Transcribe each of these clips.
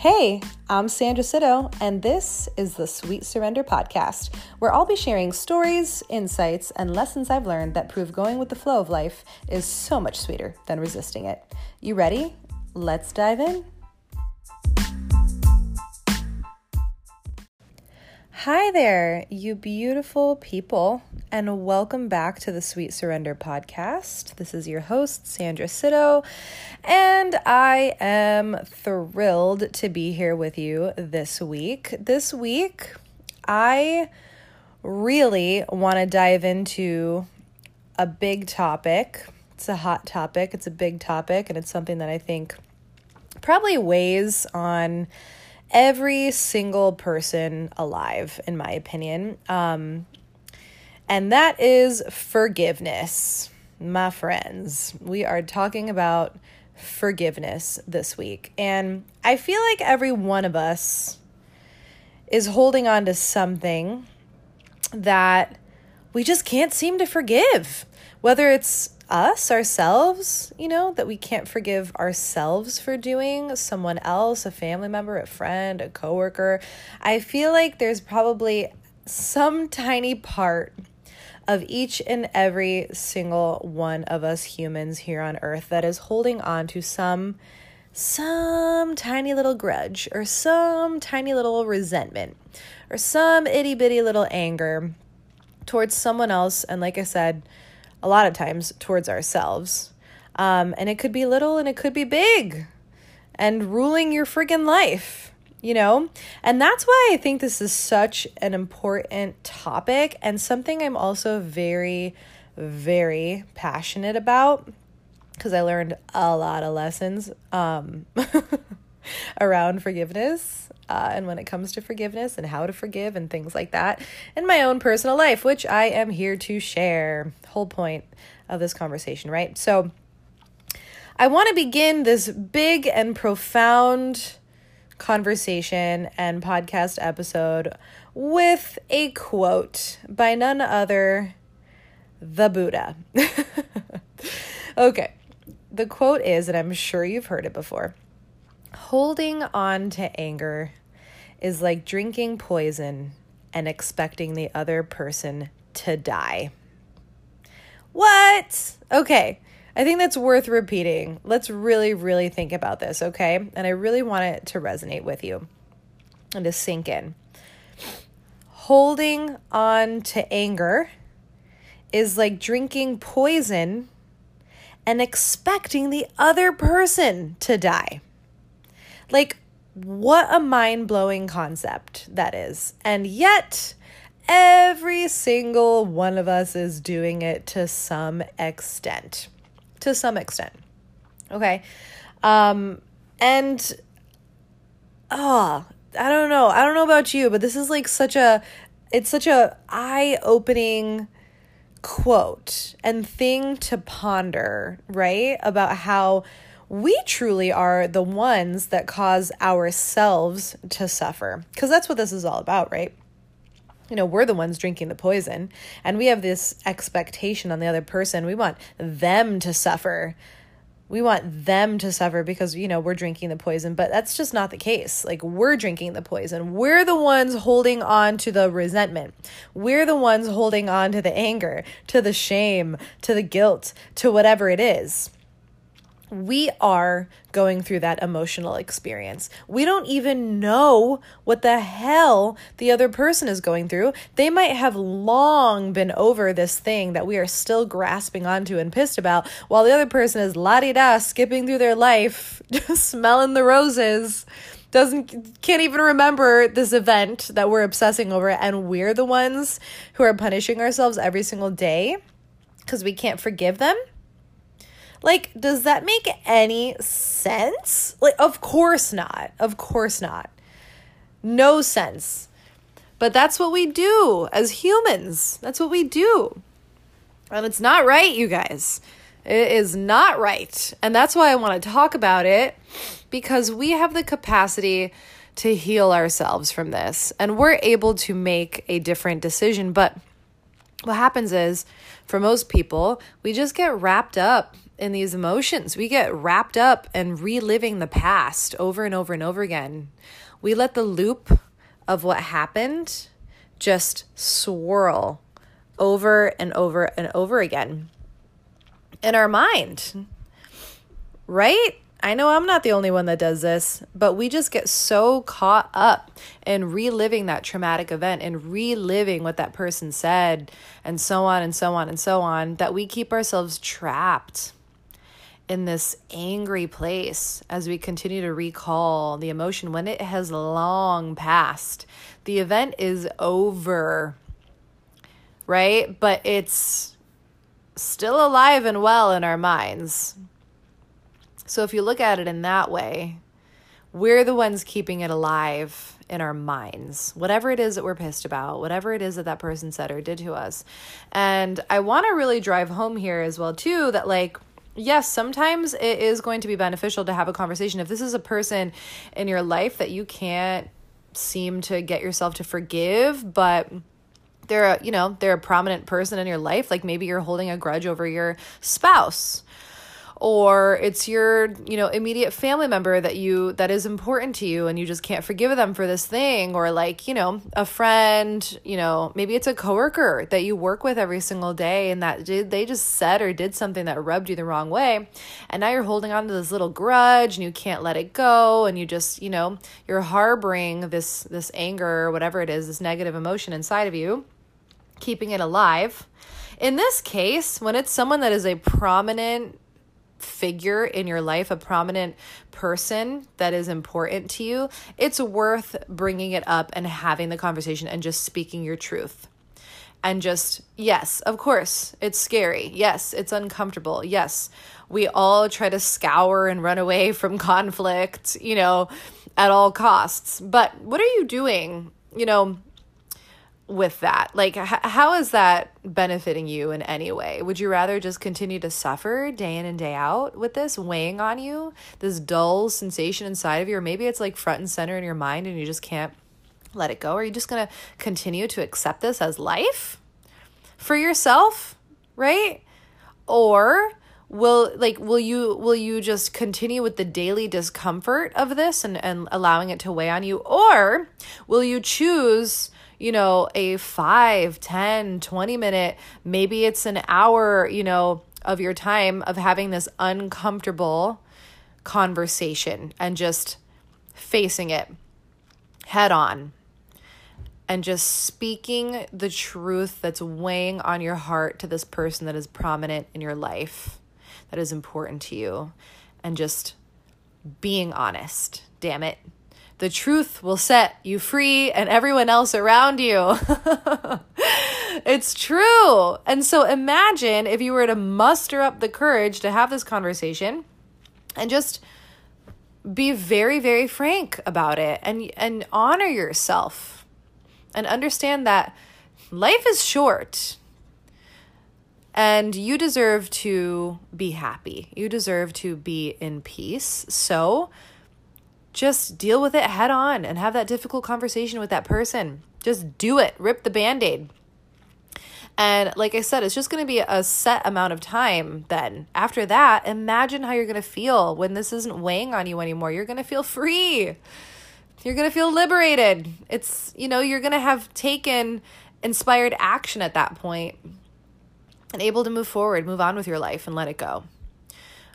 Hey, I'm Sandra Sito, and this is the Sweet Surrender Podcast, where I'll be sharing stories, insights, and lessons I've learned that prove going with the flow of life is so much sweeter than resisting it. You ready? Let's dive in. Hi there, you beautiful people, and welcome back to the Sweet Surrender podcast. This is your host, Sandra Sito, and I am thrilled to be here with you this week. This week, I really want to dive into a big topic. It's a hot topic, it's a big topic, and it's something that I think probably weighs on every single person alive, in my opinion. Um, and that is forgiveness, my friends. We are talking about forgiveness this week. And I feel like every one of us is holding on to something that we just can't seem to forgive, whether it's us, ourselves, you know, that we can't forgive ourselves for doing, someone else, a family member, a friend, a coworker. I feel like there's probably some tiny part of each and every single one of us humans here on earth that is holding on to some some tiny little grudge or some tiny little resentment or some itty bitty little anger towards someone else and like I said a lot of times towards ourselves. Um, and it could be little and it could be big and ruling your friggin' life, you know? And that's why I think this is such an important topic and something I'm also very, very passionate about because I learned a lot of lessons um, around forgiveness uh, and when it comes to forgiveness and how to forgive and things like that in my own personal life, which I am here to share. Whole point of this conversation, right? So, I want to begin this big and profound conversation and podcast episode with a quote by none other the Buddha. okay. The quote is, and I'm sure you've heard it before holding on to anger is like drinking poison and expecting the other person to die. What? Okay. I think that's worth repeating. Let's really, really think about this, okay? And I really want it to resonate with you and to sink in. Holding on to anger is like drinking poison and expecting the other person to die. Like, what a mind blowing concept that is. And yet, every single one of us is doing it to some extent. To some extent. Okay. Um, and, oh, I don't know. I don't know about you, but this is like such a, it's such a eye opening quote and thing to ponder, right? About how we truly are the ones that cause ourselves to suffer. Because that's what this is all about, right? You know, we're the ones drinking the poison, and we have this expectation on the other person. We want them to suffer. We want them to suffer because, you know, we're drinking the poison, but that's just not the case. Like, we're drinking the poison. We're the ones holding on to the resentment. We're the ones holding on to the anger, to the shame, to the guilt, to whatever it is we are going through that emotional experience. We don't even know what the hell the other person is going through. They might have long been over this thing that we are still grasping onto and pissed about, while the other person is la di da, skipping through their life, smelling the roses. Doesn't can't even remember this event that we're obsessing over, and we're the ones who are punishing ourselves every single day because we can't forgive them like, does that make any sense? Like, of course not. Of course not. No sense. But that's what we do as humans. That's what we do. And it's not right, you guys. It is not right. And that's why I want to talk about it because we have the capacity to heal ourselves from this and we're able to make a different decision. But what happens is, for most people, we just get wrapped up in these emotions. We get wrapped up and reliving the past over and over and over again. We let the loop of what happened just swirl over and over and over again in our mind. Right? I know I'm not the only one that does this, but we just get so caught up in reliving that traumatic event and reliving what that person said and so on and so on and so on that we keep ourselves trapped in this angry place as we continue to recall the emotion when it has long passed. The event is over, right? But it's still alive and well in our minds. So if you look at it in that way, we're the ones keeping it alive in our minds, whatever it is that we're pissed about, whatever it is that that person said or did to us. And I want to really drive home here as well, too, that like, yes, sometimes it is going to be beneficial to have a conversation. If this is a person in your life that you can't seem to get yourself to forgive, but they're a, you know, they're a prominent person in your life, like maybe you're holding a grudge over your spouse or it's your you know immediate family member that you that is important to you and you just can't forgive them for this thing or like you know a friend you know maybe it's a coworker that you work with every single day and that they just said or did something that rubbed you the wrong way. And now you're holding on to this little grudge and you can't let it go and you just you know you're harboring this this anger or whatever it is this negative emotion inside of you keeping it alive. In this case when it's someone that is a prominent figure in your life, a prominent person that is important to you, it's worth bringing it up and having the conversation and just speaking your truth. And just, yes, of course, it's scary. Yes, it's uncomfortable. Yes, we all try to scour and run away from conflict, you know, at all costs. But what are you doing, you know, with that? Like, h- how is that benefiting you in any way? Would you rather just continue to suffer day in and day out with this weighing on you, this dull sensation inside of you, or maybe it's like front and center in your mind and you just can't let it go? Are you just going to continue to accept this as life for yourself, right? Or will like will you will you just continue with the daily discomfort of this and and allowing it to weigh on you or will you choose you know, a 5, 10, 20 minute, maybe it's an hour, you know, of your time of having this uncomfortable conversation and just facing it head on and just speaking the truth that's weighing on your heart to this person that is prominent in your life, that is important to you, and just being honest. Damn it. The truth will set you free and everyone else around you. it's true. And so imagine if you were to muster up the courage to have this conversation and just be very very frank about it and and honor yourself and understand that life is short and you deserve to be happy. You deserve to be in peace. So, just deal with it head on and have that difficult conversation with that person. Just do it. Rip the band aid. And like I said, it's just going to be a set amount of time then. After that, imagine how you're going to feel when this isn't weighing on you anymore. You're going to feel free. You're going to feel liberated. It's, you know, you're going to have taken inspired action at that point and able to move forward, move on with your life and let it go.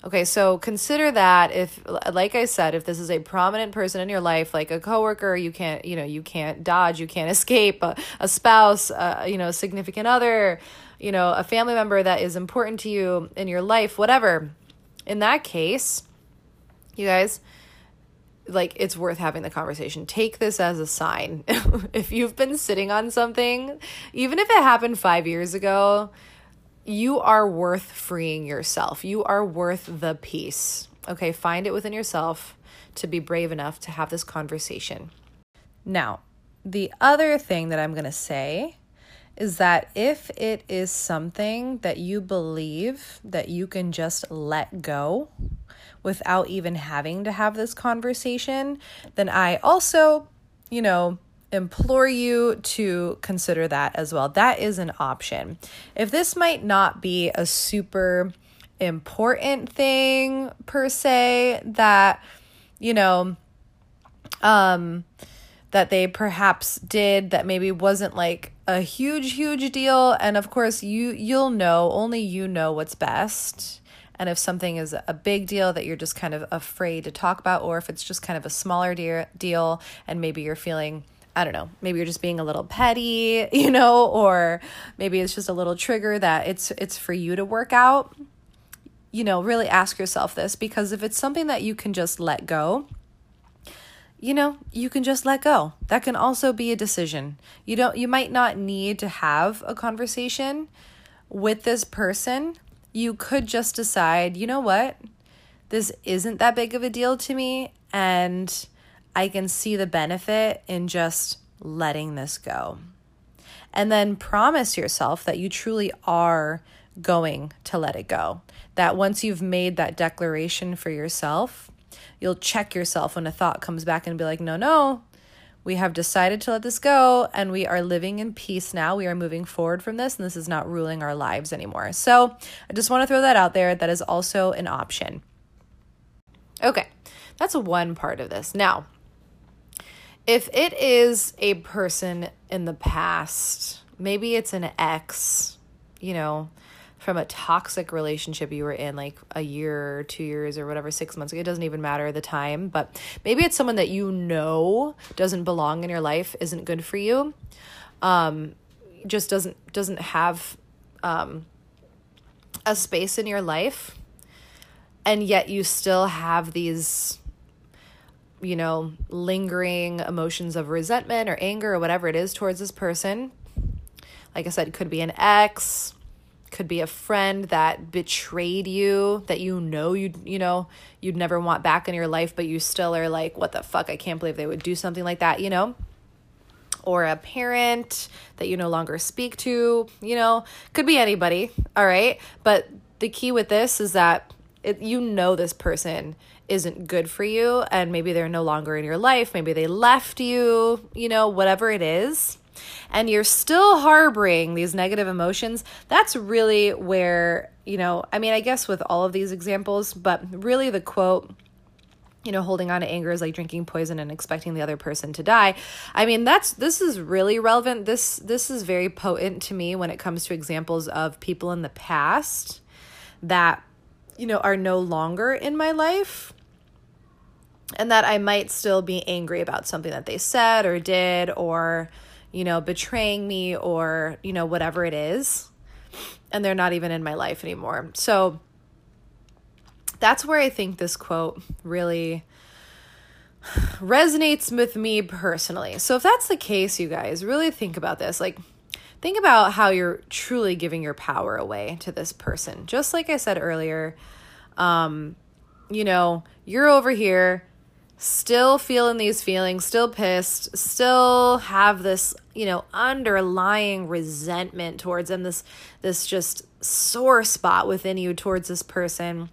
Okay, so consider that if, like I said, if this is a prominent person in your life, like a coworker, you can't, you know, you can't dodge, you can't escape, a, a spouse, uh, you know, a significant other, you know, a family member that is important to you in your life, whatever. In that case, you guys, like it's worth having the conversation. Take this as a sign. if you've been sitting on something, even if it happened five years ago, you are worth freeing yourself. You are worth the peace. Okay, find it within yourself to be brave enough to have this conversation. Now, the other thing that I'm going to say is that if it is something that you believe that you can just let go without even having to have this conversation, then I also, you know, implore you to consider that as well. That is an option. If this might not be a super important thing per se that, you know, um, that they perhaps did that maybe wasn't like a huge huge deal and of course you you'll know only you know what's best and if something is a big deal that you're just kind of afraid to talk about or if it's just kind of a smaller de- deal and maybe you're feeling I don't know, maybe you're just being a little petty, you know, or maybe it's just a little trigger that it's it's for you to work out. You know, really ask yourself this because if it's something that you can just let go, you know, you can just let go. That can also be a decision. You don't you might not need to have a conversation with this person. You could just decide, you know what? This isn't that big of a deal to me and I can see the benefit in just letting this go. And then promise yourself that you truly are going to let it go. That once you've made that declaration for yourself, you'll check yourself when a thought comes back and be like, no, no, we have decided to let this go and we are living in peace now. We are moving forward from this and this is not ruling our lives anymore. So I just want to throw that out there. That is also an option. Okay, that's one part of this. Now, if it is a person in the past, maybe it's an ex, you know, from a toxic relationship you were in like a year or two years or whatever, six months ago. It doesn't even matter the time, but maybe it's someone that you know doesn't belong in your life, isn't good for you, um, just doesn't doesn't have um, a space in your life, and yet you still have these you know, lingering emotions of resentment or anger or whatever it is towards this person. Like I said, it could be an ex, could be a friend that betrayed you that you know you you know you'd never want back in your life but you still are like what the fuck I can't believe they would do something like that, you know? Or a parent that you no longer speak to, you know, could be anybody, all right? But the key with this is that it, you know this person isn't good for you and maybe they're no longer in your life, maybe they left you, you know, whatever it is and you're still harboring these negative emotions, that's really where, you know, I mean, I guess with all of these examples, but really the quote, you know, holding on to anger is like drinking poison and expecting the other person to die. I mean, that's this is really relevant. This this is very potent to me when it comes to examples of people in the past that you know are no longer in my life and that I might still be angry about something that they said or did or you know, betraying me or, you know, whatever it is. And they're not even in my life anymore. So that's where I think this quote really resonates with me personally. So if that's the case, you guys, really think about this. Like, think about how you're truly giving your power away to this person. Just like I said earlier, um, you know, you're over here still feeling these feelings, still pissed, still have this, you know, underlying resentment towards them, this this just sore spot within you towards this person.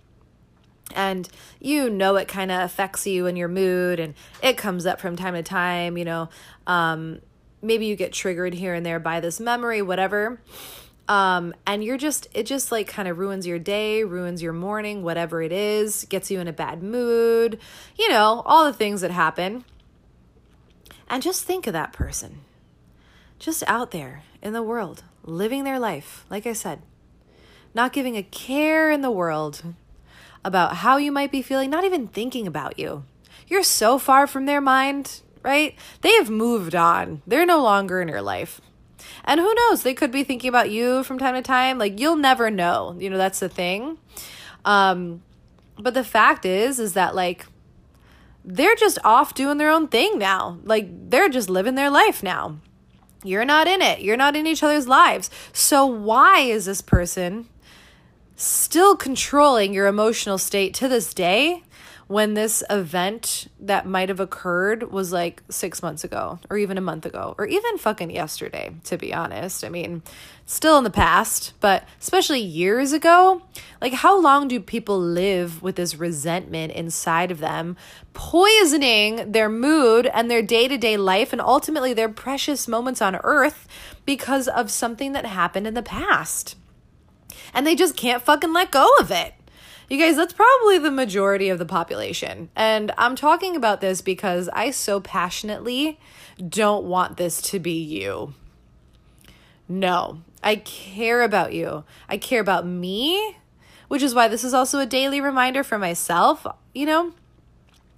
And you know it kind of affects you and your mood and it comes up from time to time, you know. Um maybe you get triggered here and there by this memory, whatever. Um and you're just it just like kind of ruins your day ruins your morning whatever it is gets you in a bad mood you know all the things that happen. And just think of that person. Just out there in the world living their life like i said. Not giving a care in the world about how you might be feeling not even thinking about you. You're so far from their mind right they have moved on they're no longer in your life and who knows, they could be thinking about you from time to time. Like you'll never know. You know, that's the thing. Um but the fact is is that like they're just off doing their own thing now. Like they're just living their life now. You're not in it. You're not in each other's lives. So why is this person still controlling your emotional state to this day when this event that might have occurred was like six months ago or even a month ago or even fucking yesterday, to be honest. I mean, still in the past, but especially years ago. Like, how long do people live with this resentment inside of them, poisoning their mood and their day to day life and ultimately their precious moments on earth because of something that happened in the past? and they just can't fucking let go of it. You guys, that's probably the majority of the population. And I'm talking about this because I so passionately don't want this to be you. No, I care about you. I care about me, which is why this is also a daily reminder for myself, you know?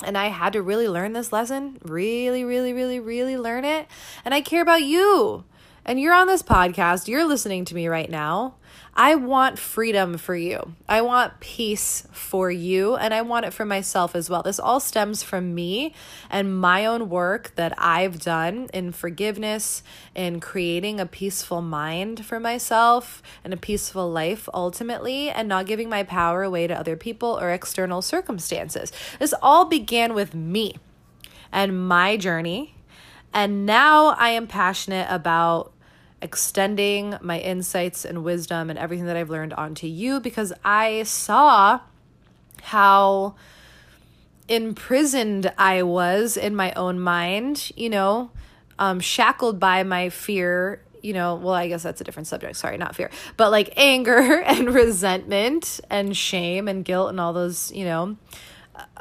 And I had to really learn this lesson, really, really, really, really learn it. And I care about you. And you're on this podcast, you're listening to me right now. I want freedom for you. I want peace for you, and I want it for myself as well. This all stems from me and my own work that I've done in forgiveness, in creating a peaceful mind for myself and a peaceful life ultimately, and not giving my power away to other people or external circumstances. This all began with me and my journey. And now I am passionate about extending my insights and wisdom and everything that I've learned onto you because I saw how imprisoned I was in my own mind, you know, um, shackled by my fear. You know, well, I guess that's a different subject. Sorry, not fear, but like anger and resentment and shame and guilt and all those, you know,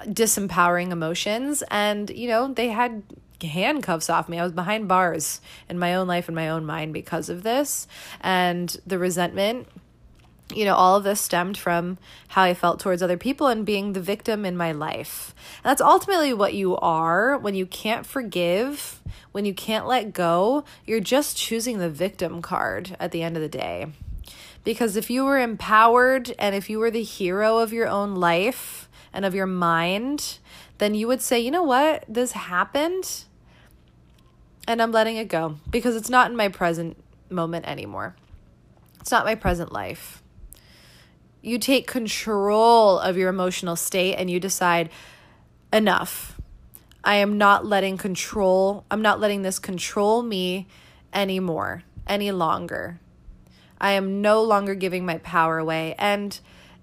disempowering emotions. And, you know, they had handcuffs off me. I was behind bars in my own life and my own mind because of this. And the resentment, you know, all of this stemmed from how I felt towards other people and being the victim in my life. And that's ultimately what you are when you can't forgive, when you can't let go, you're just choosing the victim card at the end of the day. Because if you were empowered and if you were the hero of your own life and of your mind, then you would say, you know what? This happened and I'm letting it go because it's not in my present moment anymore. It's not my present life. You take control of your emotional state and you decide, enough. I am not letting control, I'm not letting this control me anymore, any longer. I am no longer giving my power away. And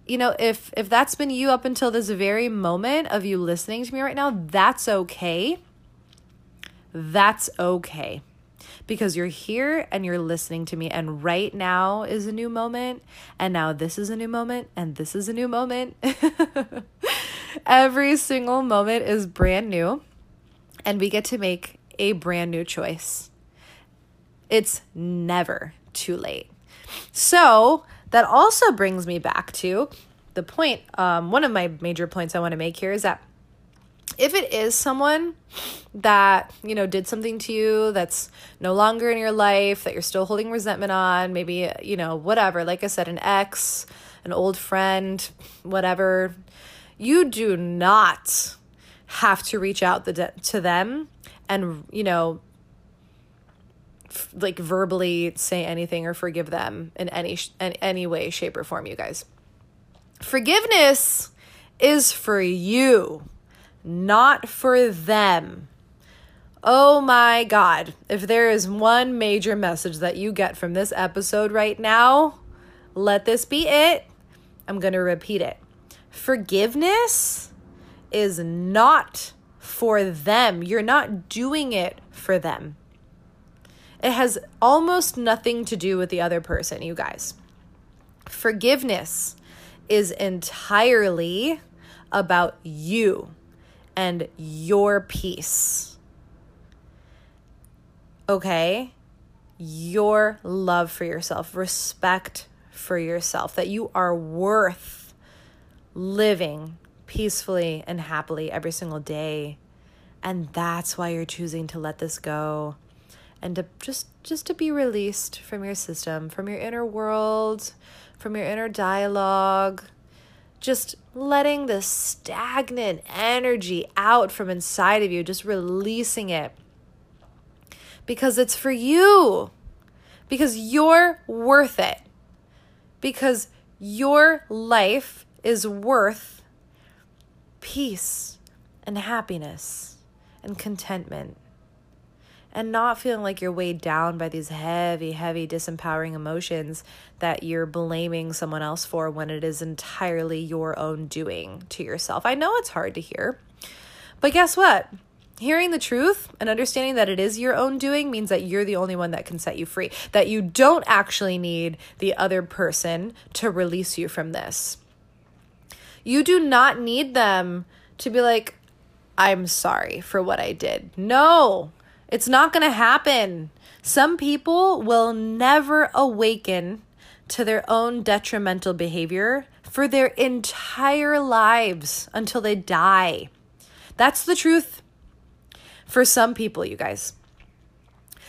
you know, if if that's been you up until this very moment of you listening to me right now, that's okay that's okay because you're here and you're listening to me. And right now is a new moment. And now this is a new moment. And this is a new moment. Every single moment is brand new. And we get to make a brand new choice. It's never too late. So that also brings me back to the point. Um, one of my major points I want to make here is that if it is someone that, you know, did something to you that's no longer in your life, that you're still holding resentment on, maybe, you know, whatever, like I said, an ex, an old friend, whatever, you do not have to reach out the, to them and, you know, f- like verbally say anything or forgive them in any in any way shape or form you guys. Forgiveness is for you not for them. Oh my God. If there is one major message that you get from this episode right now, let this be it. I'm going to repeat it. Forgiveness is not for them. You're not doing it for them. It has almost nothing to do with the other person, you guys. Forgiveness is entirely about you and your peace. Okay? Your love for yourself, respect for yourself, that you are worth living peacefully and happily every single day. And that's why you're choosing to let this go and to just just to be released from your system, from your inner world, from your inner dialogue, just letting the stagnant energy out from inside of you, just releasing it. Because it's for you. Because you're worth it. Because your life is worth peace and happiness and contentment and not feeling like you're weighed down by these heavy, heavy, disempowering emotions that you're blaming someone else for when it is entirely your own doing to yourself. I know it's hard to hear, but guess what? Hearing the truth and understanding that it is your own doing means that you're the only one that can set you free, that you don't actually need the other person to release you from this. You do not need them to be like, I'm sorry for what I did. No, it's not going to happen. Some people will never awaken to their own detrimental behavior for their entire lives until they die. That's the truth for some people, you guys.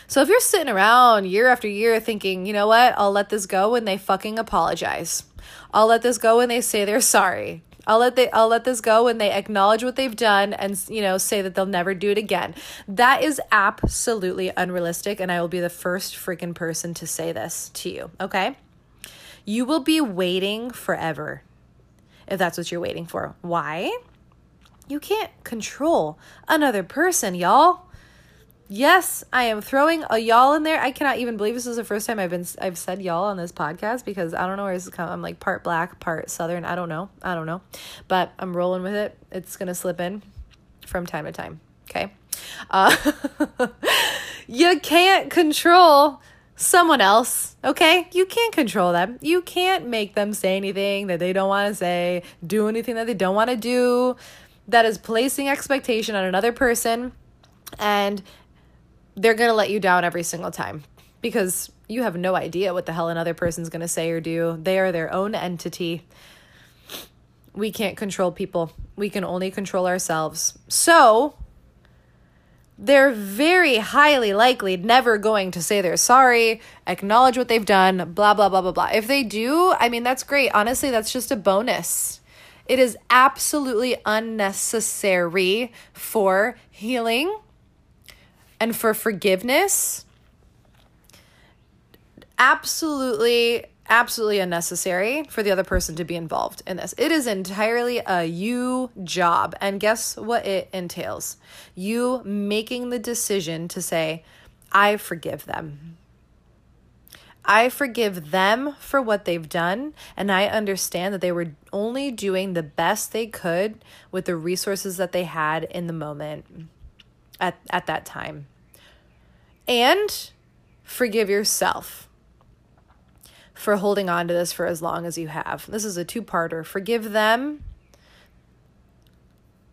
So if you're sitting around year after year thinking, you know what, I'll let this go when they fucking apologize. I'll let this go when they say they're sorry. I'll let they I'll let this go when they acknowledge what they've done and you know say that they'll never do it again. That is absolutely unrealistic and I will be the first freaking person to say this to you, okay? You will be waiting forever if that's what you're waiting for. Why? You can't control another person, y'all. Yes, I am throwing a y'all in there. I cannot even believe this is the first time I've been I've said y'all on this podcast because I don't know where this is coming. I'm like part black, part southern. I don't know. I don't know. But I'm rolling with it. It's gonna slip in from time to time. Okay. Uh, you can't control someone else, okay? You can't control them. You can't make them say anything that they don't want to say, do anything that they don't want to do that is placing expectation on another person and they're going to let you down every single time because you have no idea what the hell another person's going to say or do. They are their own entity. We can't control people. We can only control ourselves. So, they're very highly likely never going to say they're sorry, acknowledge what they've done, blah, blah, blah, blah, blah. If they do, I mean, that's great. Honestly, that's just a bonus. It is absolutely unnecessary for healing and for forgiveness. Absolutely, absolutely unnecessary for the other person to be involved in this. It is entirely a you job. And guess what it entails? You making the decision to say, I forgive them. I forgive them for what they've done, and I understand that they were only doing the best they could with the resources that they had in the moment at, at that time. And forgive yourself for holding on to this for as long as you have. This is a two parter. Forgive them,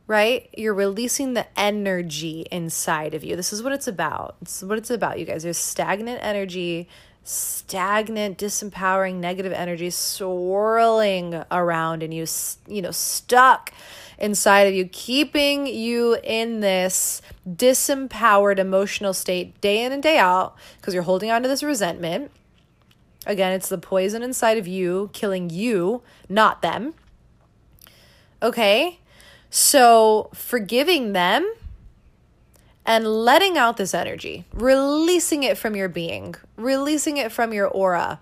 right? You're releasing the energy inside of you. This is what it's about. This is what it's about, you guys. There's stagnant energy stagnant, disempowering, negative energy swirling around and you, you know, stuck inside of you, keeping you in this disempowered emotional state day in and day out because you're holding on to this resentment. Again, it's the poison inside of you killing you, not them. Okay? So, forgiving them and letting out this energy, releasing it from your being, releasing it from your aura,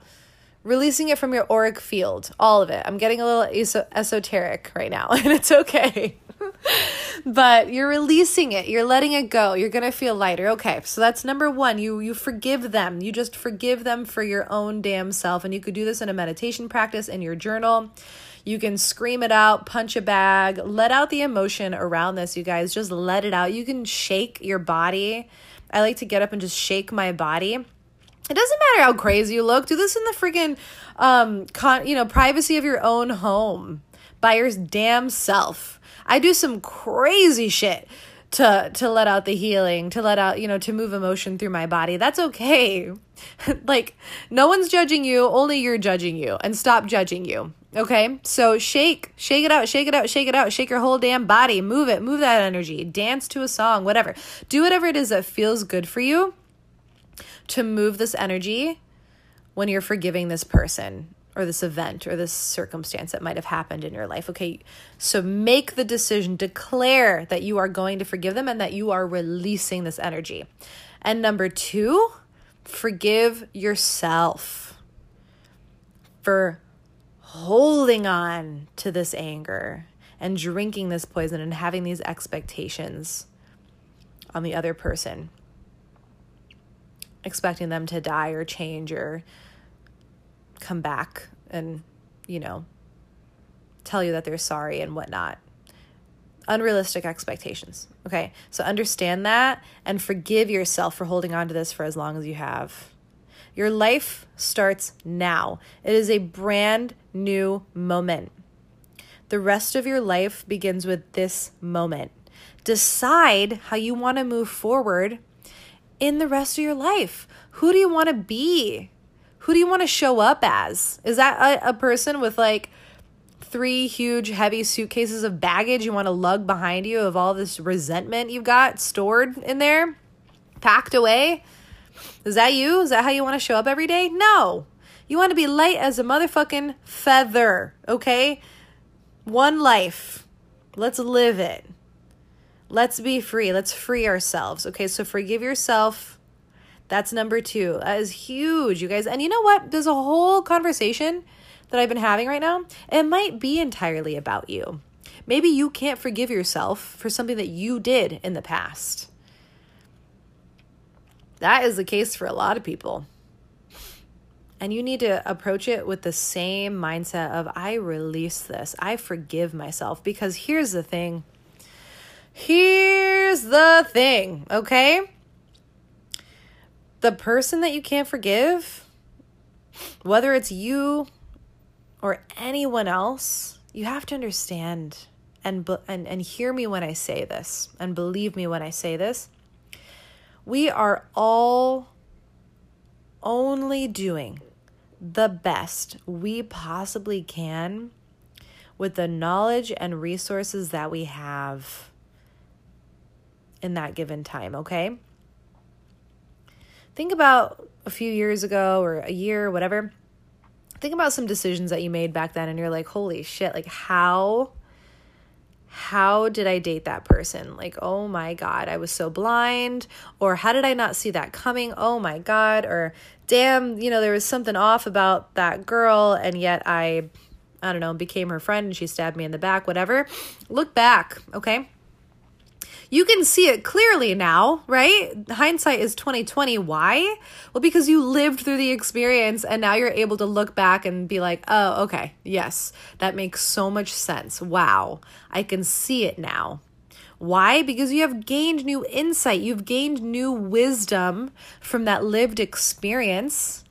releasing it from your auric field, all of it. I'm getting a little eso- esoteric right now, and it's okay. but you're releasing it you're letting it go you're going to feel lighter okay so that's number 1 you you forgive them you just forgive them for your own damn self and you could do this in a meditation practice in your journal you can scream it out, punch a bag, let out the emotion around this, you guys. Just let it out. You can shake your body. I like to get up and just shake my body. It doesn't matter how crazy you look. Do this in the freaking um con- you know, privacy of your own home by your damn self. I do some crazy shit to to let out the healing, to let out, you know, to move emotion through my body. That's okay. like no one's judging you, only you're judging you and stop judging you. Okay? So shake, shake it out, shake it out, shake it out, shake your whole damn body, move it, move that energy, dance to a song, whatever. Do whatever it is that feels good for you to move this energy when you're forgiving this person or this event or this circumstance that might have happened in your life. Okay, so make the decision, declare that you are going to forgive them and that you are releasing this energy. And number two, forgive yourself for holding on to this anger and drinking this poison and having these expectations on the other person, expecting them to die or change or come back and, you know, tell you that they're sorry and whatnot. unrealistic expectations. Okay. So understand that and forgive yourself for holding on to this for as long as you have. Your life starts now, it is a brand new moment. The rest of your life begins with this moment. Decide how you want to move forward in the rest of your life. Who do you want to be? Who do you want to show up as? Is that a, a person with like three huge heavy suitcases of baggage you want to lug behind you of all this resentment you've got stored in there, packed away? Is that you? Is that how you want to show up every day? No. You want to be light as a motherfucking feather, okay? One life. Let's live it. Let's be free. Let's free ourselves. Okay, so forgive yourself. That's number two. That is huge, you guys. And you know what? There's a whole conversation that I've been having right now. It might be entirely about you. Maybe you can't forgive yourself for something that you did in the past. That is the case for a lot of people. And you need to approach it with the same mindset of I release this. I forgive myself because here's the thing. Here's the thing, okay? The person that you can't forgive, whether it's you or anyone else, you have to understand and and and hear me when I say this and believe me when I say this. We are all only doing the best we possibly can with the knowledge and resources that we have in that given time, okay? Think about a few years ago or a year, whatever. Think about some decisions that you made back then and you're like, "Holy shit, like how how did I date that person? Like, oh my God, I was so blind. Or how did I not see that coming? Oh my God. Or damn, you know, there was something off about that girl, and yet I, I don't know, became her friend and she stabbed me in the back, whatever. Look back, okay? You can see it clearly now, right? Hindsight is 2020. Why? Well, because you lived through the experience and now you're able to look back and be like, "Oh, okay. Yes. That makes so much sense. Wow. I can see it now." Why? Because you have gained new insight, you've gained new wisdom from that lived experience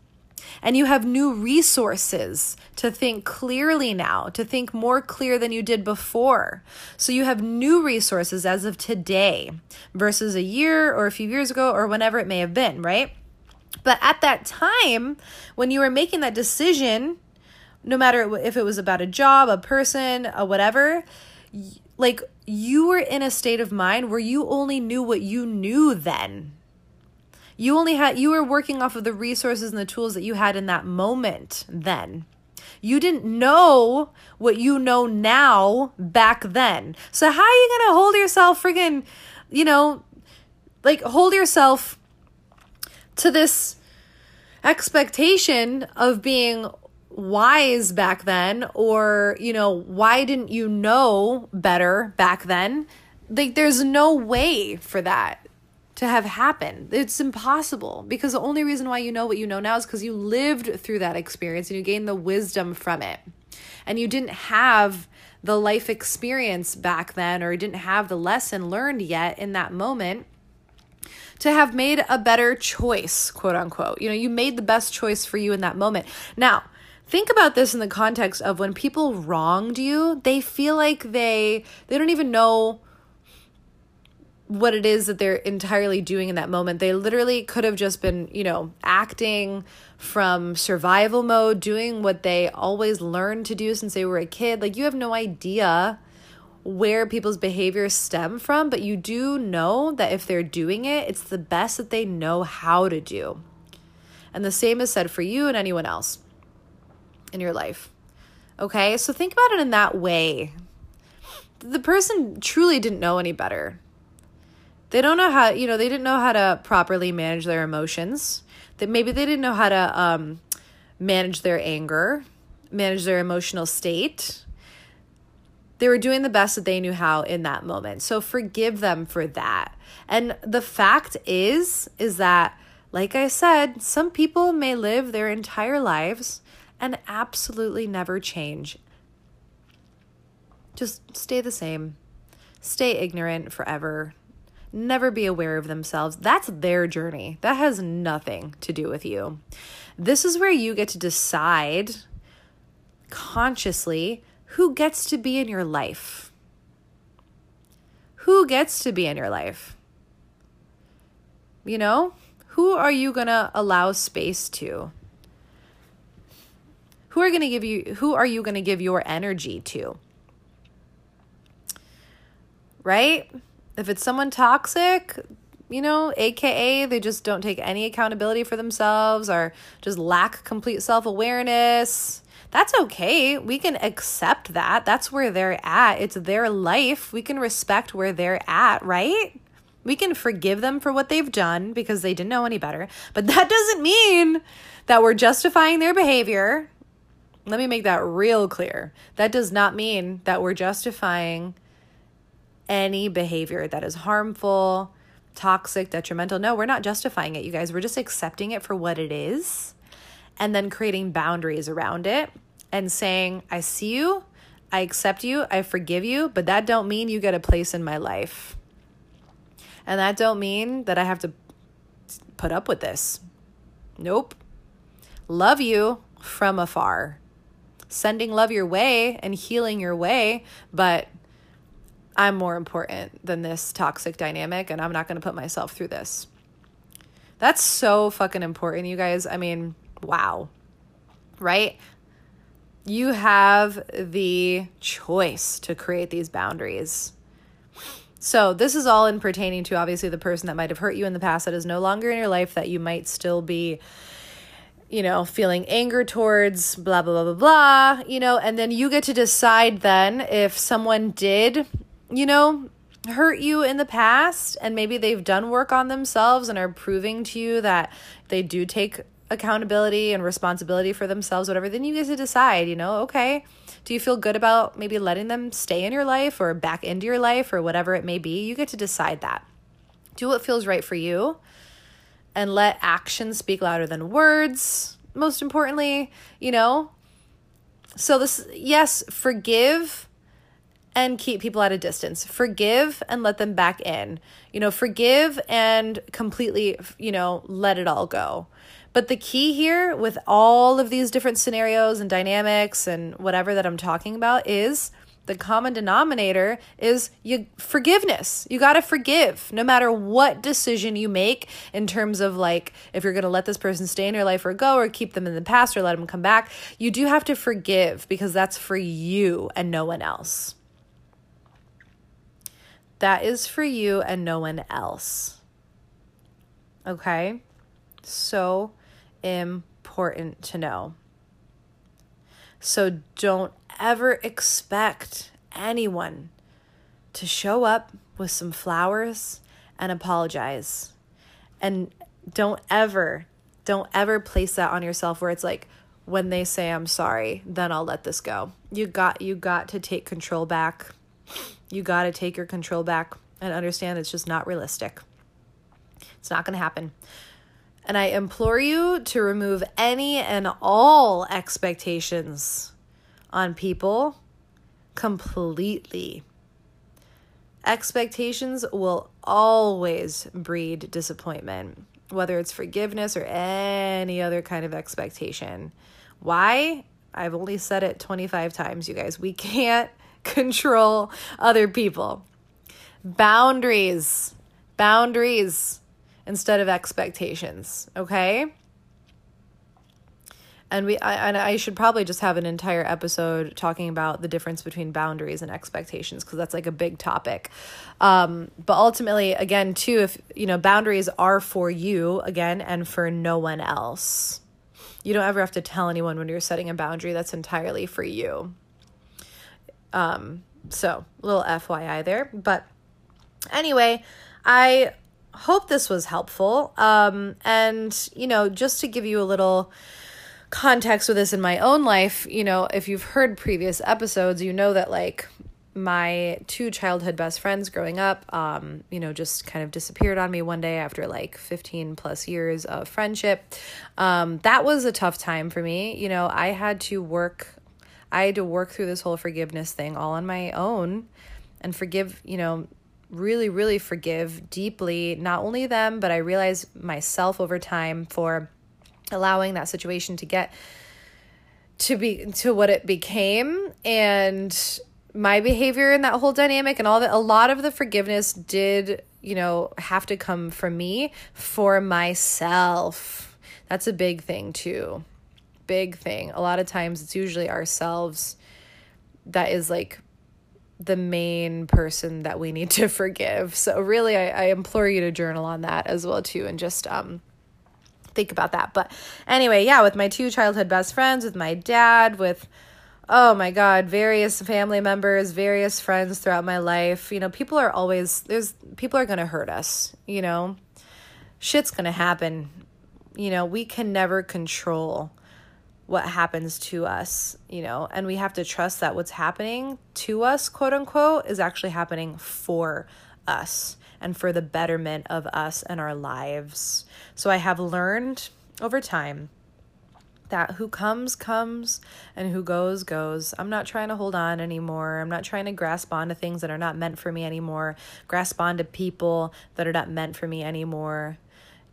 and you have new resources to think clearly now, to think more clear than you did before. So you have new resources as of today versus a year or a few years ago or whenever it may have been, right? But at that time, when you were making that decision, no matter if it was about a job, a person, a whatever, like you were in a state of mind where you only knew what you knew then you only had you were working off of the resources and the tools that you had in that moment then. You didn't know what you know now back then. So how are you going to hold yourself friggin', you know, like hold yourself to this expectation of being wise back then or, you know, why didn't you know better back then? Like there's no way for that to have happened. It's impossible because the only reason why you know what you know now is because you lived through that experience and you gained the wisdom from it. And you didn't have the life experience back then or you didn't have the lesson learned yet in that moment to have made a better choice, quote unquote. You know, you made the best choice for you in that moment. Now, think about this in the context of when people wronged you, they feel like they they don't even know what it is that they're entirely doing in that moment. They literally could have just been, you know, acting from survival mode, doing what they always learned to do since they were a kid. Like, you have no idea where people's behaviors stem from, but you do know that if they're doing it, it's the best that they know how to do. And the same is said for you and anyone else in your life. Okay, so think about it in that way. The person truly didn't know any better they don't know how you know they didn't know how to properly manage their emotions. That maybe they didn't know how to um, manage their anger manage their emotional state. They were doing the best that they knew how in that moment. So forgive them for that. And the fact is is that like i said some people may live their entire lives and absolutely never change. Just stay the same. Stay ignorant forever, never be aware of themselves. That's their journey. That has nothing to do with you. This is where you get to decide consciously who gets to be in your life. Who gets to be in your life? You know, who are you going to allow space to? Who are going to give you who are you going to give your energy to? Right? If it's someone toxic, you know, aka they just don't take any accountability for themselves or just lack complete self awareness. That's okay. We can accept that. That's where they're at. It's their life. We can respect where they're at, right? We can forgive them for what they've done because they didn't know any better. But that doesn't mean that we're justifying their behavior. Let me make that real clear. That does not mean that we're justifying any behavior that is harmful, toxic, detrimental. No, we're not justifying it, you guys. We're just accepting it for what it is and then creating boundaries around it and saying, I see you, I accept you, I forgive you, but that don't mean you get a place in my life. And that don't mean that I have to put up with this. Nope. Love you from afar. Sending love your way and healing your way, but I'm more important than this toxic dynamic, and I'm not going to put myself through this. That's so fucking important, you guys. I mean, wow. Right? You have the choice to create these boundaries. So, this is all in pertaining to obviously the person that might have hurt you in the past that is no longer in your life that you might still be you know, feeling anger towards, blah, blah, blah, blah, blah, you know, and then you get to decide then if someone did you know, hurt you in the past and maybe they've done work on themselves and are proving to you that they do take accountability and responsibility for themselves, whatever, then you get to decide, you know, okay, do you feel good about maybe letting them stay in your life or back into your life or whatever it may be? You get to decide that. Do what feels right for you and let actions speak louder than words, most importantly, you know. So, this, yes, forgive and keep people at a distance. Forgive and let them back in. You know, forgive and completely, you know, let it all go. But the key here with all of these different scenarios and dynamics and whatever that I'm talking about is the common denominator is you forgiveness. You got to forgive no matter what decision you make in terms of like if you're going to let this person stay in your life or go or keep them in the past or let them come back. You do have to forgive because that's for you and no one else. That is for you and no one else. Okay? So important to know. So don't ever expect anyone to show up with some flowers and apologize. And don't ever, don't ever place that on yourself where it's like, when they say I'm sorry, then I'll let this go. You got you got to take control back you got to take your control back and understand it's just not realistic. It's not going to happen. And I implore you to remove any and all expectations on people completely. Expectations will always breed disappointment, whether it's forgiveness or any other kind of expectation. Why? I've only said it 25 times, you guys. We can't control other people. Boundaries, boundaries instead of expectations, okay? And we I, and I should probably just have an entire episode talking about the difference between boundaries and expectations because that's like a big topic. Um, but ultimately, again, too, if you know boundaries are for you again and for no one else. You don't ever have to tell anyone when you're setting a boundary that's entirely for you. Um, so, little FYI there. But anyway, I hope this was helpful. Um, and, you know, just to give you a little context with this in my own life, you know, if you've heard previous episodes, you know that like my two childhood best friends growing up, um, you know, just kind of disappeared on me one day after like 15 plus years of friendship. Um, that was a tough time for me. You know, I had to work I had to work through this whole forgiveness thing all on my own and forgive, you know, really, really forgive deeply, not only them, but I realized myself over time for allowing that situation to get to be to what it became. And my behavior in that whole dynamic and all that a lot of the forgiveness did you know have to come from me for myself. That's a big thing too big thing a lot of times it's usually ourselves that is like the main person that we need to forgive. So really I, I implore you to journal on that as well too and just um think about that. But anyway, yeah, with my two childhood best friends, with my dad, with oh my god, various family members, various friends throughout my life. You know, people are always there's people are going to hurt us, you know. Shit's going to happen. You know, we can never control what happens to us, you know, and we have to trust that what's happening to us, quote unquote, is actually happening for us and for the betterment of us and our lives. So I have learned over time that who comes, comes, and who goes, goes. I'm not trying to hold on anymore. I'm not trying to grasp onto things that are not meant for me anymore, grasp onto people that are not meant for me anymore.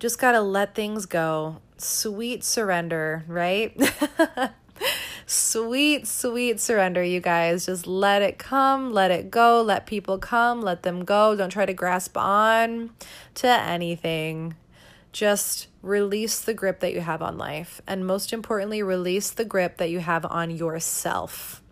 Just got to let things go. Sweet surrender, right? sweet, sweet surrender, you guys. Just let it come, let it go, let people come, let them go. Don't try to grasp on to anything. Just release the grip that you have on life. And most importantly, release the grip that you have on yourself.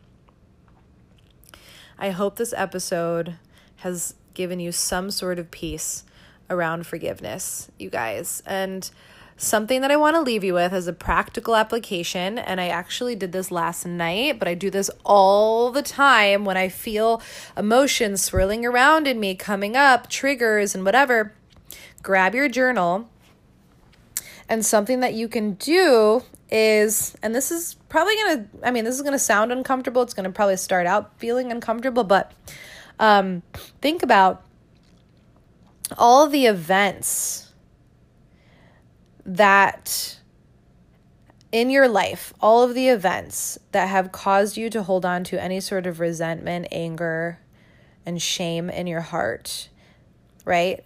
I hope this episode has given you some sort of peace around forgiveness, you guys. And something that I want to leave you with as a practical application. And I actually did this last night, but I do this all the time when I feel emotions swirling around in me, coming up, triggers, and whatever. Grab your journal. And something that you can do is, and this is probably gonna, I mean, this is gonna sound uncomfortable. It's gonna probably start out feeling uncomfortable, but um, think about all the events that in your life, all of the events that have caused you to hold on to any sort of resentment, anger, and shame in your heart, right?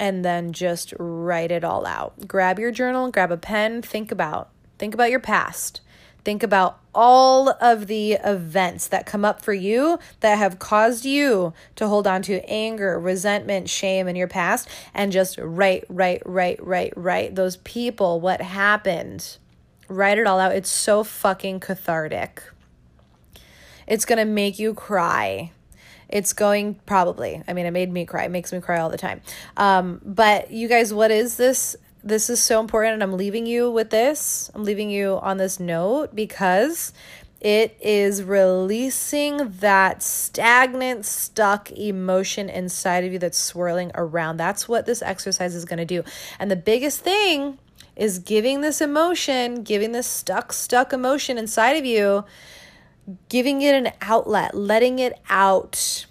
And then just write it all out. Grab your journal, grab a pen, think about think about your past. Think about all of the events that come up for you that have caused you to hold on to anger, resentment, shame in your past, and just write, write, write, write, write those people, what happened. Write it all out. It's so fucking cathartic. It's gonna make you cry. It's going probably. I mean, it made me cry. It makes me cry all the time. Um, but you guys, what is this this is so important and I'm leaving you with this. I'm leaving you on this note because it is releasing that stagnant, stuck emotion inside of you that's swirling around. That's what this exercise is going to do. And the biggest thing is giving this emotion, giving this stuck, stuck emotion inside of you, giving it an outlet, letting it out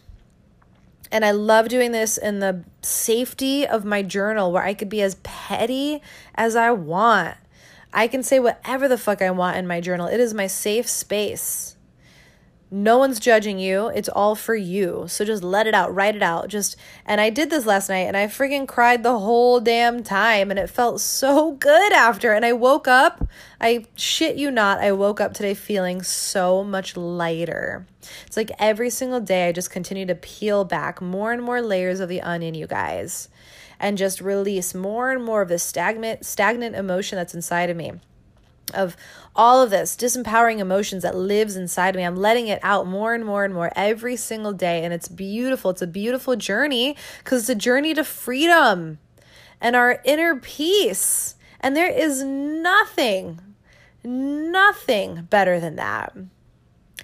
and I love doing this in the safety of my journal where I could be as petty as I want. I can say whatever the fuck I want in my journal. It is my safe space. No one's judging you. It's all for you. So just let it out, write it out. Just and I did this last night and I freaking cried the whole damn time and it felt so good after. And I woke up, I shit you not, I woke up today feeling so much lighter. It's like every single day I just continue to peel back more and more layers of the onion, you guys, and just release more and more of the stagnant stagnant emotion that's inside of me of all of this disempowering emotions that lives inside me. I'm letting it out more and more and more every single day. And it's beautiful. It's a beautiful journey because it's a journey to freedom and our inner peace. And there is nothing, nothing better than that.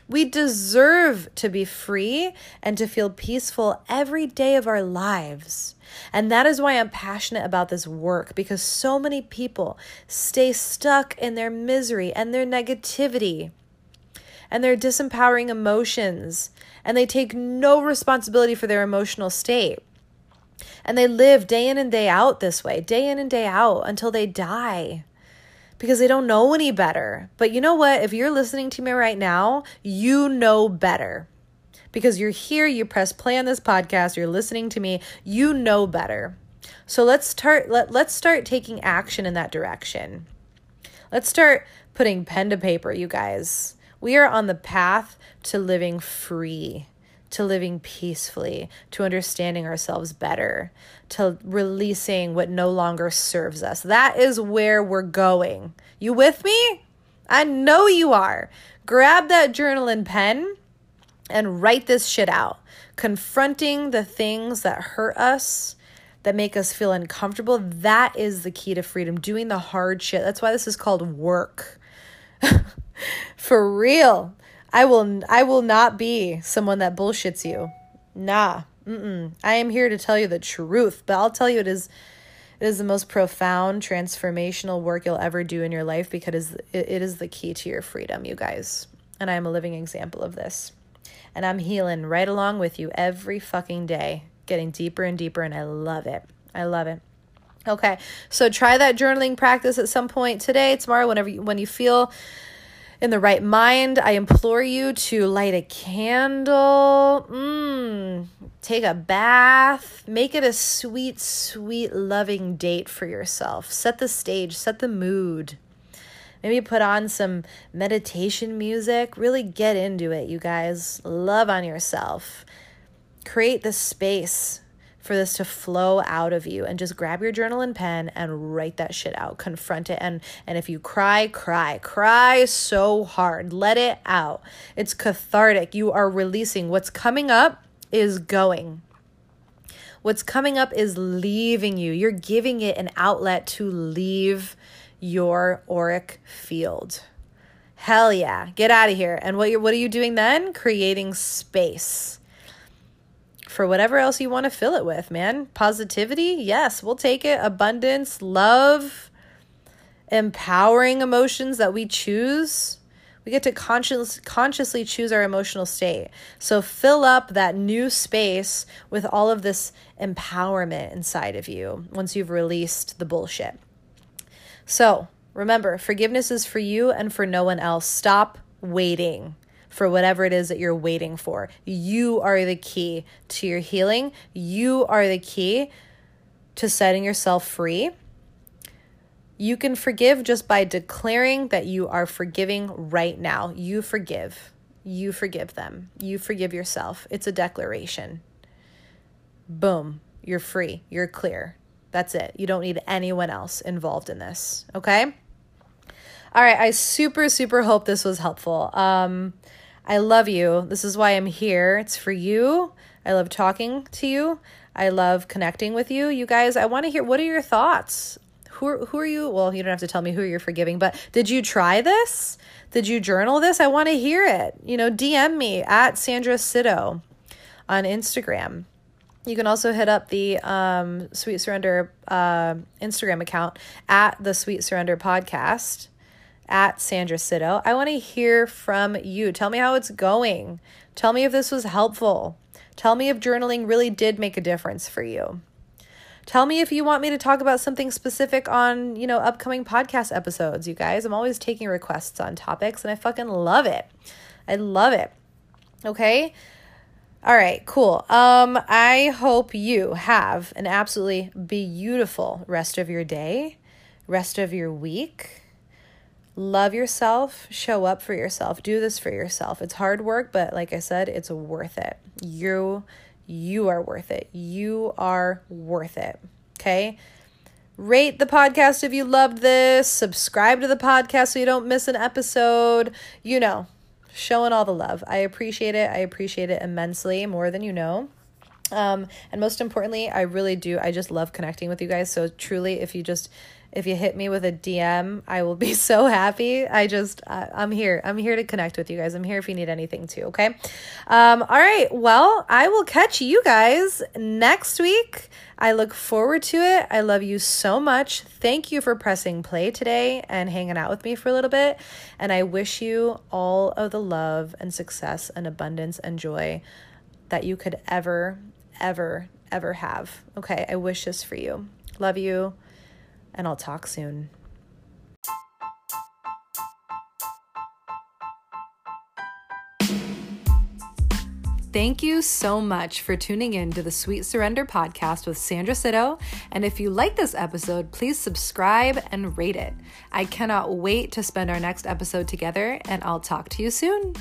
We deserve to be free and to feel peaceful every day of our lives. And that is why I'm passionate about this work because so many people stay stuck in their misery and their negativity and their disempowering emotions, and they take no responsibility for their emotional state. And they live day in and day out this way, day in and day out until they die because they don't know any better. But you know what? If you're listening to me right now, you know better. Because you're here, you press play on this podcast, you're listening to me, you know better. So let's start let, let's start taking action in that direction. Let's start putting pen to paper, you guys. We are on the path to living free, to living peacefully, to understanding ourselves better, to releasing what no longer serves us. That is where we're going. You with me? I know you are. Grab that journal and pen and write this shit out. Confronting the things that hurt us that make us feel uncomfortable. That is the key to freedom. Doing the hard shit. That's why this is called work. For real. I will I will not be someone that bullshits you. Nah. Mm-mm. I am here to tell you the truth, but I'll tell you it is it is the most profound transformational work you'll ever do in your life because it is the key to your freedom, you guys. And I am a living example of this. And I'm healing right along with you every fucking day getting deeper and deeper, and I love it. I love it. Okay, so try that journaling practice at some point today, tomorrow, whenever you, when you feel in the right mind. I implore you to light a candle, mm, take a bath, make it a sweet, sweet, loving date for yourself. Set the stage, set the mood. Maybe put on some meditation music. Really get into it, you guys. Love on yourself. Create the space for this to flow out of you and just grab your journal and pen and write that shit out. Confront it. And and if you cry cry. Cry so hard. Let it out. It's cathartic. You are releasing. What's coming up is going. What's coming up is leaving you. You're giving it an outlet to leave your auric field hell yeah get out of here and what you're what are you doing then creating space for whatever else you want to fill it with, man. Positivity, yes, we'll take it. Abundance, love, empowering emotions that we choose. We get to conscious, consciously choose our emotional state. So fill up that new space with all of this empowerment inside of you once you've released the bullshit. So remember, forgiveness is for you and for no one else. Stop waiting for whatever it is that you're waiting for. You are the key to your healing. You are the key to setting yourself free. You can forgive just by declaring that you are forgiving right now. You forgive. You forgive them. You forgive yourself. It's a declaration. Boom. You're free. You're clear. That's it. You don't need anyone else involved in this. Okay? All right. I super, super hope this was helpful. Um, I love you. This is why I'm here. It's for you. I love talking to you. I love connecting with you. You guys, I want to hear what are your thoughts? Who are, who are you? Well, you don't have to tell me who you're forgiving, but did you try this? Did you journal this? I want to hear it. You know, DM me at Sandra Sito on Instagram. You can also hit up the um, Sweet Surrender uh, Instagram account at the Sweet Surrender Podcast at Sandra Sito. I want to hear from you. Tell me how it's going. Tell me if this was helpful. Tell me if journaling really did make a difference for you. Tell me if you want me to talk about something specific on, you know, upcoming podcast episodes, you guys. I'm always taking requests on topics and I fucking love it. I love it. Okay? All right, cool. Um I hope you have an absolutely beautiful rest of your day, rest of your week love yourself, show up for yourself, do this for yourself. It's hard work, but like I said, it's worth it. You you are worth it. You are worth it. Okay? Rate the podcast if you loved this. Subscribe to the podcast so you don't miss an episode. You know, showing all the love. I appreciate it. I appreciate it immensely, more than you know. Um, and most importantly, I really do. I just love connecting with you guys. So truly, if you just if you hit me with a DM, I will be so happy. I just, uh, I'm here. I'm here to connect with you guys. I'm here if you need anything too, okay? Um, all right. Well, I will catch you guys next week. I look forward to it. I love you so much. Thank you for pressing play today and hanging out with me for a little bit. And I wish you all of the love and success and abundance and joy that you could ever, ever, ever have. Okay. I wish this for you. Love you and I'll talk soon. Thank you so much for tuning in to the Sweet Surrender podcast with Sandra Sito. And if you like this episode, please subscribe and rate it. I cannot wait to spend our next episode together, and I'll talk to you soon.